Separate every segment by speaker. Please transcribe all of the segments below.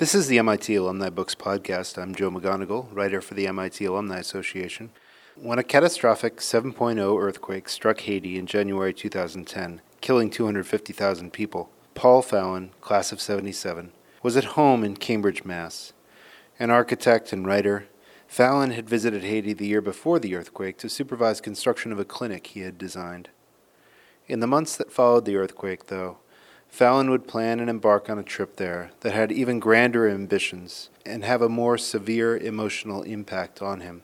Speaker 1: This is the MIT Alumni Books Podcast. I'm Joe McGonegal, writer for the MIT Alumni Association. When a catastrophic 7.0 earthquake struck Haiti in January 2010, killing 250,000 people, Paul Fallon, class of 77, was at home in Cambridge, Mass. An architect and writer, Fallon had visited Haiti the year before the earthquake to supervise construction of a clinic he had designed. In the months that followed the earthquake, though, Fallon would plan and embark on a trip there that had even grander ambitions and have a more severe emotional impact on him.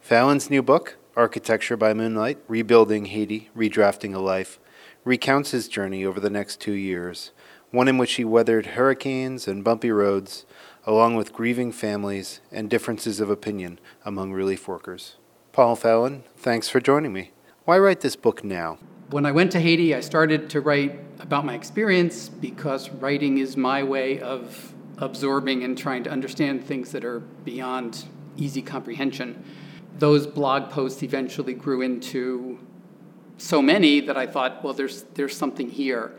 Speaker 1: Fallon's new book, Architecture by Moonlight Rebuilding Haiti, Redrafting a Life, recounts his journey over the next two years, one in which he weathered hurricanes and bumpy roads, along with grieving families and differences of opinion among relief workers. Paul Fallon, thanks for joining me. Why write this book now?
Speaker 2: When I went to Haiti, I started to write about my experience because writing is my way of absorbing and trying to understand things that are beyond easy comprehension. Those blog posts eventually grew into so many that I thought, well, there's, there's something here,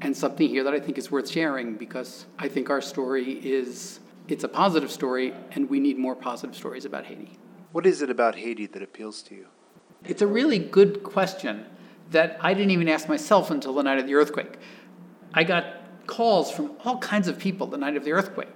Speaker 2: and something here that I think is worth sharing because I think our story is it's a positive story, and we need more positive stories about Haiti.
Speaker 1: What is it about Haiti that appeals to you?
Speaker 2: It's a really good question that I didn't even ask myself until the night of the earthquake. I got calls from all kinds of people the night of the earthquake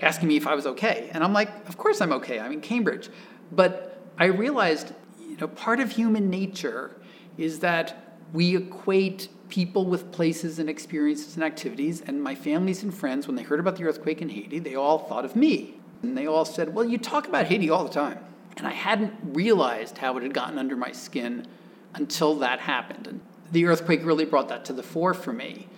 Speaker 2: asking me if I was okay. And I'm like, of course I'm okay. I'm in Cambridge. But I realized, you know, part of human nature is that we equate people with places and experiences and activities. And my families and friends, when they heard about the earthquake in Haiti, they all thought of me. And they all said, well, you talk about Haiti all the time. And I hadn't realized how it had gotten under my skin until that happened. And the earthquake really brought that to the fore for me.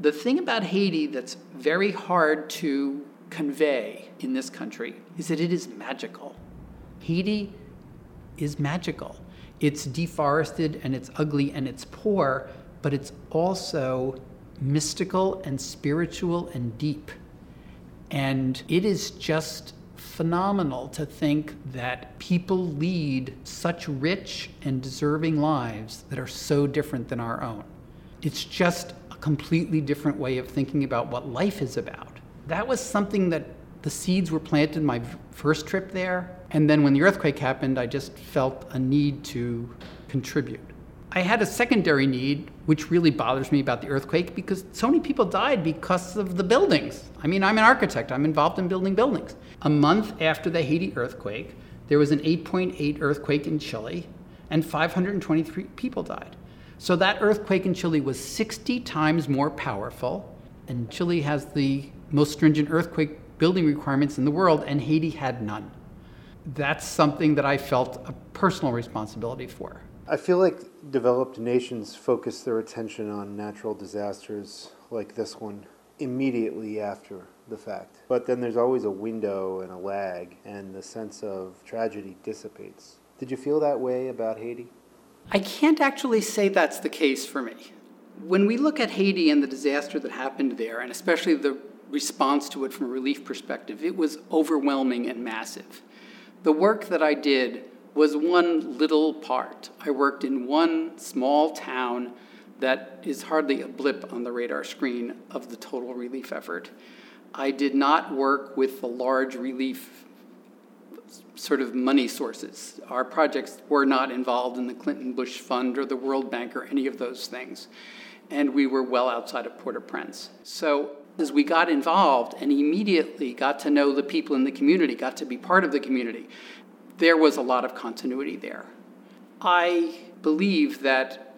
Speaker 2: The thing about Haiti that's very hard to convey in this country is that it is magical. Haiti is magical. It's deforested and it's ugly and it's poor, but it's also mystical and spiritual and deep. And it is just phenomenal to think that people lead such rich and deserving lives that are so different than our own. It's just a completely different way of thinking about what life is about. That was something that the seeds were planted my first trip there. And then when the earthquake happened, I just felt a need to contribute. I had a secondary need, which really bothers me about the earthquake, because so many people died because of the buildings. I mean, I'm an architect, I'm involved in building buildings. A month after the Haiti earthquake, there was an 8.8 earthquake in Chile, and 523 people died. So that earthquake in Chile was 60 times more powerful, and Chile has the most stringent earthquake building requirements in the world, and Haiti had none. That's something that I felt a personal responsibility for.
Speaker 1: I feel like developed nations focus their attention on natural disasters like this one immediately after the fact. But then there's always a window and a lag, and the sense of tragedy dissipates. Did you feel that way about Haiti?
Speaker 2: I can't actually say that's the case for me. When we look at Haiti and the disaster that happened there, and especially the response to it from a relief perspective, it was overwhelming and massive. The work that I did was one little part. I worked in one small town that is hardly a blip on the radar screen of the total relief effort. I did not work with the large relief sort of money sources. Our projects were not involved in the Clinton Bush Fund or the World Bank or any of those things. And we were well outside of Port au Prince. So as we got involved and immediately got to know the people in the community, got to be part of the community, there was a lot of continuity there. I believe that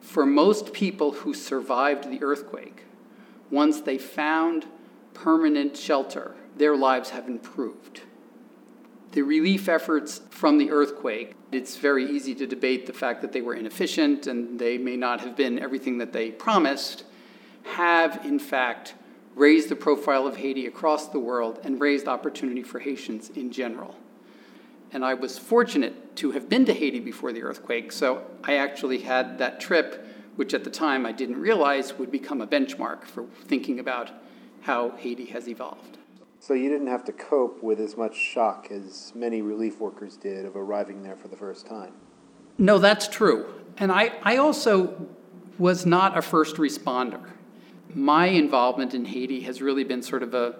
Speaker 2: for most people who survived the earthquake, once they found permanent shelter, their lives have improved. The relief efforts from the earthquake, it's very easy to debate the fact that they were inefficient and they may not have been everything that they promised, have in fact raised the profile of Haiti across the world and raised opportunity for Haitians in general. And I was fortunate to have been to Haiti before the earthquake, so I actually had that trip, which at the time I didn't realize would become a benchmark for thinking about how Haiti has evolved.
Speaker 1: So you didn't have to cope with as much shock as many relief workers did of arriving there for the first time.
Speaker 2: No, that's true. And I, I also was not a first responder. My involvement in Haiti has really been sort of a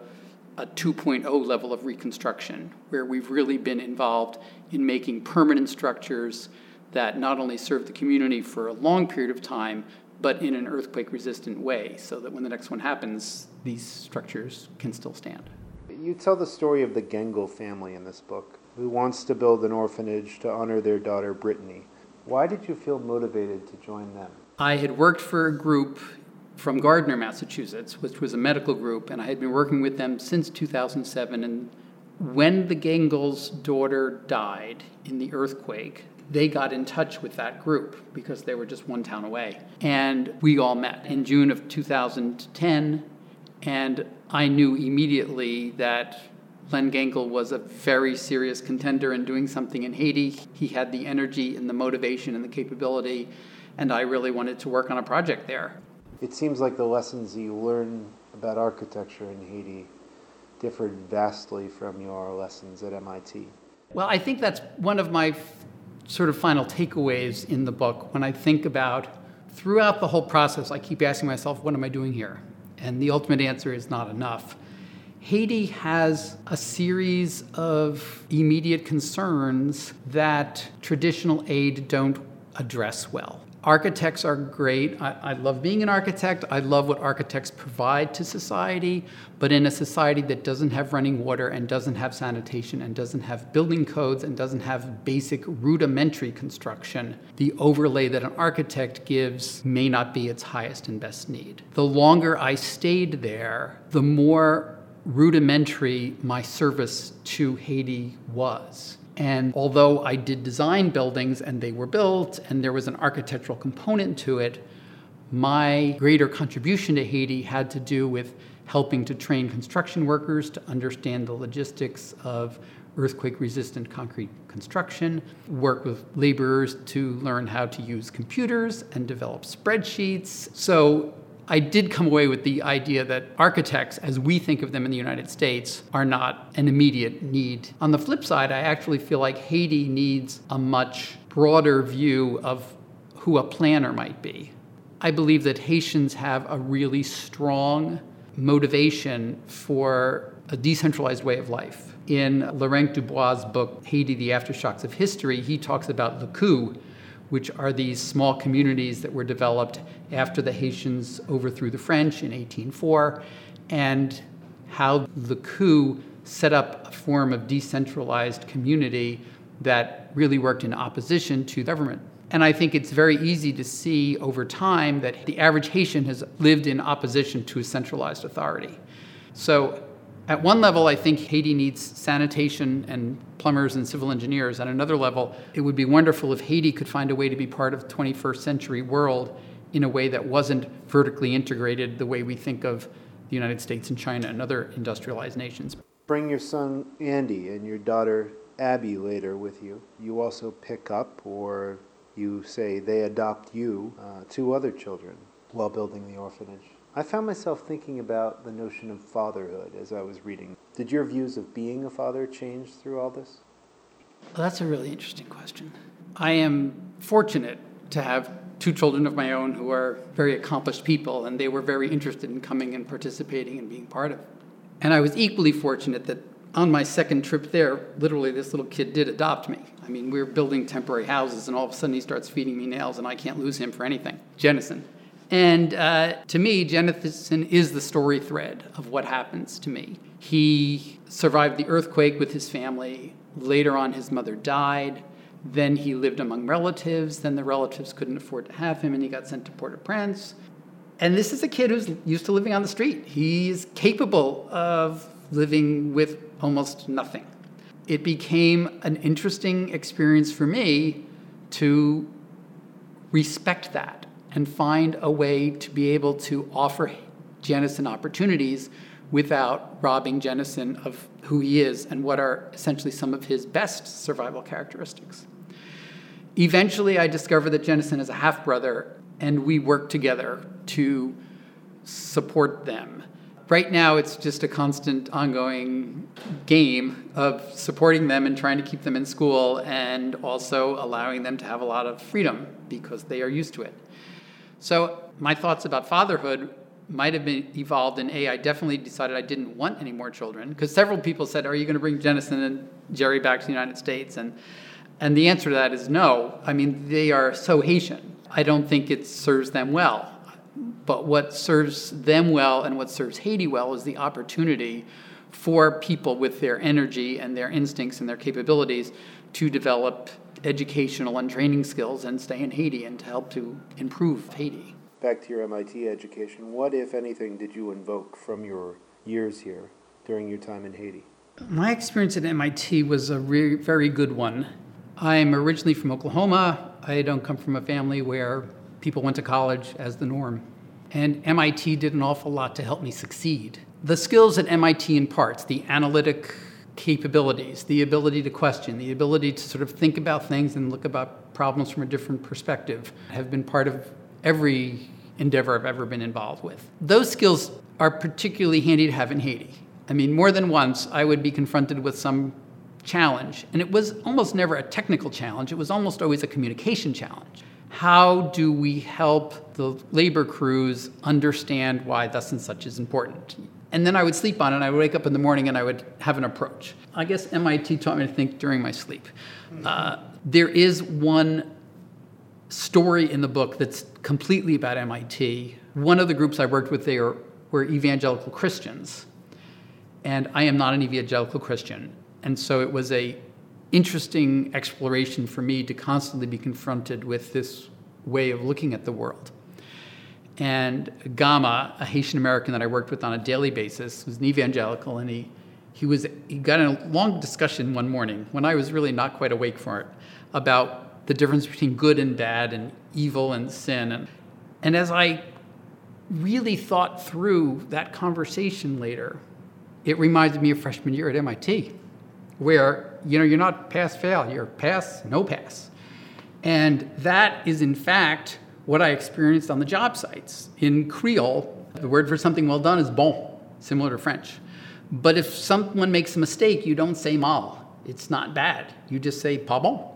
Speaker 2: a 2.0 level of reconstruction, where we've really been involved in making permanent structures that not only serve the community for a long period of time, but in an earthquake resistant way, so that when the next one happens, these structures can still stand.
Speaker 1: You tell the story of the Gengel family in this book, who wants to build an orphanage to honor their daughter Britney. Why did you feel motivated to join them?
Speaker 2: I had worked for a group from Gardner, Massachusetts, which was a medical group, and I had been working with them since 2007. And when the Gengel's daughter died in the earthquake, they got in touch with that group because they were just one town away. And we all met in June of 2010. And I knew immediately that Len Gengel was a very serious contender in doing something in Haiti. He had the energy and the motivation and the capability, and I really wanted to work on a project there.
Speaker 1: It seems like the lessons you learn about architecture in Haiti differed vastly from your lessons at MIT.
Speaker 2: Well, I think that's one of my sort of final takeaways in the book when I think about throughout the whole process, I keep asking myself, what am I doing here? And the ultimate answer is not enough. Haiti has a series of immediate concerns that traditional aid don't address well. Architects are great. I, I, love being an architect. I love what architects provide to society. But in a society that doesn't have running water and doesn't have sanitation and doesn't have building codes and doesn't have basic rudimentary construction, the overlay that an architect gives may not be its highest and best need. The longer I stayed there, the more rudimentary my service to Haiti was. And although I did design buildings and they were built and there was an architectural component to it, my greater contribution to Haiti had to do with helping to train construction workers to understand the logistics of earthquake resistant concrete construction, work with laborers to learn how to use computers and develop spreadsheets. So I did come away with the idea that architects, as we think of them in the United States, are not an immediate need. On the flip side, I actually feel like Haiti needs a much broader view of who a planner might be. I believe that Haitians have a really strong motivation for a decentralized way of life. In Laurent Dubois' book, Haiti, the Aftershocks of History, he talks about the coup which are these small communities that were developed after the Haitians overthrew the French in 1804, and how the coup set up a form of decentralized community that really worked in opposition to government. And I think it's very easy to see over time that the average Haitian has lived in opposition to a centralized authority. So at one level, I think Haiti needs sanitation and plumbers and civil engineers. At another level, it would be wonderful if Haiti could find a way to be part of the 21st century world in a way that wasn't vertically integrated the way we think of the United States and China and other industrialized nations.
Speaker 1: Bring your son Andy and your daughter Abby later with you. You also pick up, or you say they adopt you, uh, two other children while building the orphanage. I found myself thinking about the notion of fatherhood as I was reading. Did your views of being a father change through all this?
Speaker 2: Well, that's a really interesting question. I am fortunate to have two children of my own who are very accomplished people, and they were very interested in coming and participating and being part of. And I was equally fortunate that on my second trip there, literally this little kid did adopt me. I mean, we were building temporary houses, and all of a sudden he starts feeding me nails, and I can't lose him for anything. Jennison. And uh, to me, Jennison is the story thread of what happens to me. He survived the earthquake with his family. Later on, his mother died. Then he lived among relatives. Then the relatives couldn't afford to have him, and he got sent to Port au Prince. And this is a kid who's used to living on the street. He's capable of living with almost nothing. It became an interesting experience for me to respect that and find a way to be able to offer Jennison opportunities without robbing Jennison of who he is and what are essentially some of his best survival characteristics. Eventually, I discover that Jennison is a half brother, and we work together to support them. Right now, it's just a constant, ongoing game of supporting them and trying to keep them in school and also allowing them to have a lot of freedom because they are used to it. So, my thoughts about fatherhood might have been evolved in A, I definitely decided I didn't want any more children because several people said, Are you going to bring Jennison and Jerry back to the United States? And, and the answer to that is no. I mean, they are so Haitian. I don't think it serves them well. But what serves them well and what serves Haiti well is the opportunity for people with their energy and their instincts and their capabilities to develop educational and training skills and stay in Haiti and to help to improve Haiti.
Speaker 1: Back to your MIT education, what, if anything, did you invoke from your years here during your time in Haiti?
Speaker 2: My experience at MIT was a re- very good one. I'm originally from Oklahoma. I don't come from a family where people went to college as the norm. And MIT did an awful lot to help me succeed. The skills at MIT imparts, the analytic capabilities, the ability to question, the ability to sort of think about things and look about problems from a different perspective, have been part of every endeavor I've ever been involved with. Those skills are particularly handy to have in Haiti. I mean, more than once, I would be confronted with some challenge, and it was almost never a technical challenge, it was almost always a communication challenge. How do we help the labor crews understand why thus and such is important? And then I would sleep on it, and I would wake up in the morning and I would have an approach. I guess MIT taught me to think during my sleep. Uh, there is one story in the book that's completely about MIT. One of the groups I worked with there were evangelical Christians, and I am not an evangelical Christian. And so it was a interesting exploration for me to constantly be confronted with this way of looking at the world. And Gama, a Haitian American that I worked with on a daily basis, was an evangelical, and he, he, was, he got in a long discussion one morning when I was really not quite awake for it about the difference between good and bad and evil and sin. And, and as I really thought through that conversation later, it reminded me of freshman year at MIT, where you know you're not pass fail, you're pass no pass, and that is in fact what I experienced on the job sites. In Creole, the word for something well done is bon, similar to French. But if someone makes a mistake, you don't say mal. It's not bad. You just say pas bon.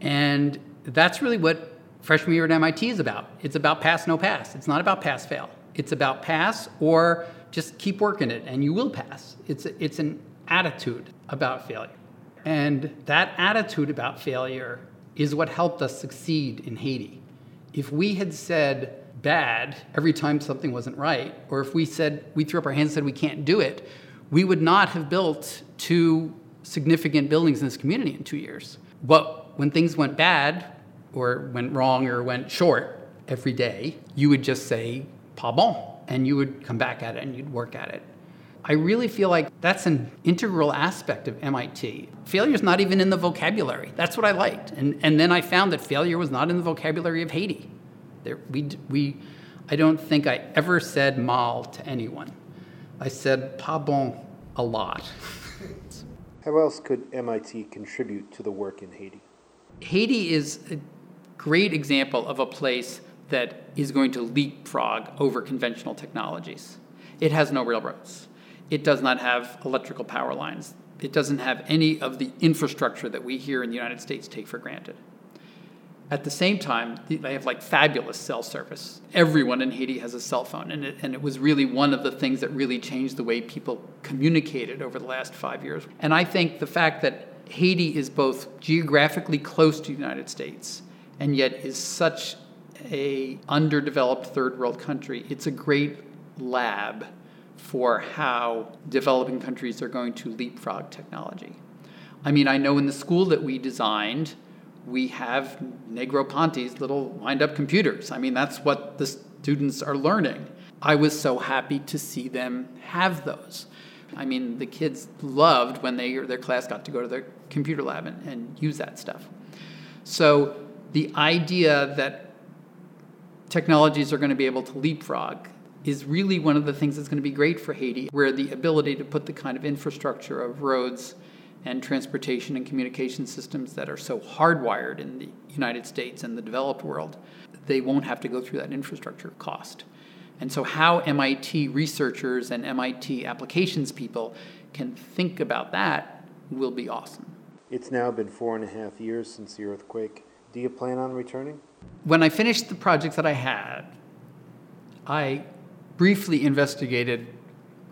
Speaker 2: And that's really what freshman year at MIT is about. It's about pass, no pass. It's not about pass, fail. It's about pass or just keep working it and you will pass. It's, a, it's an attitude about failure. And that attitude about failure is what helped us succeed in Haiti if we had said bad every time something wasn't right, or if we said, we threw up our hands and said we can't do it, we would not have built two significant buildings in this community in two years. But when things went bad, or went wrong, or went short every day, you would just say, pas bon, and you would come back at it and you'd work at it. I really feel like that's an integral aspect of MIT. Failure is not even in the vocabulary. That's what I liked. And, and then I found that failure was not in the vocabulary of Haiti. There, we, we, I don't think I ever said mal to anyone. I said pas bon a lot.
Speaker 1: How else could MIT contribute to the work in Haiti?
Speaker 2: Haiti is a great example of a place that is going to leapfrog over conventional technologies. It has no railroads. It does not have electrical power lines. It doesn't have any of the infrastructure that we here in the United States take for granted. At the same time, they have like fabulous cell service. Everyone in Haiti has a cell phone, and it, and it was really one of the things that really changed the way people communicated over the last five years. And I think the fact that Haiti is both geographically close to the United States and yet is such a underdeveloped third world country, it's a great lab for how developing countries are going to leapfrog technology. I mean, I know in the school that we designed, we have Negroponte's little wind up computers. I mean, that's what the students are learning. I was so happy to see them have those. I mean, the kids loved when they, their class got to go to their computer lab and, and use that stuff. So the idea that technologies are going to be able to leapfrog is really one of the things that's going to be great for Haiti, where the ability to put the kind of infrastructure of roads and transportation and communication systems that are so hardwired in the United States and the developed world, they won't have to go through that infrastructure cost. And so, how MIT researchers and MIT applications people can think about that will be awesome.
Speaker 1: It's now been four and a half years since the earthquake. Do you plan on returning?
Speaker 2: When I finished the project that I had, I briefly investigated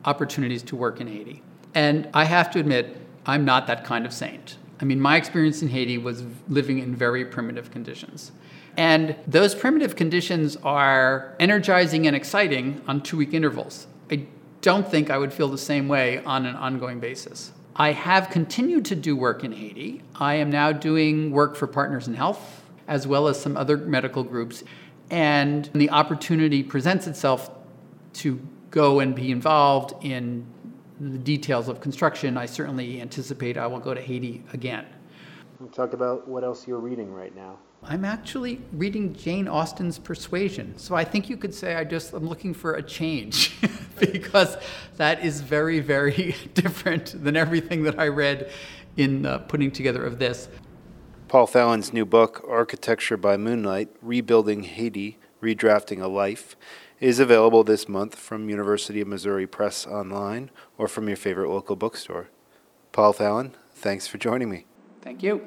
Speaker 2: opportunities to work in Haiti. And I have to admit, I'm not that kind of saint. I mean, my experience in Haiti was living in very primitive conditions. And those primitive conditions are energizing and exciting on two week intervals. I don't think I would feel the same way on an ongoing basis. I have continued to do work in Haiti. I am now doing work for Partners in Health, as well as some other medical groups. And the opportunity presents itself to go and be involved in the details of construction. I certainly anticipate I will go to Haiti again.
Speaker 1: Talk about what else you're reading right now.
Speaker 2: I'm actually reading Jane Austen's Persuasion. So I think you could say I just I'm looking for a change because that is very very different than everything that I read in uh, putting together of this.
Speaker 1: Paul Fallon's new book, Architecture by Moonlight: Rebuilding Haiti, Redrafting a Life, is available this month from University of Missouri Press online or from your favorite local bookstore. Paul Fallon, thanks for joining me.
Speaker 2: Thank you.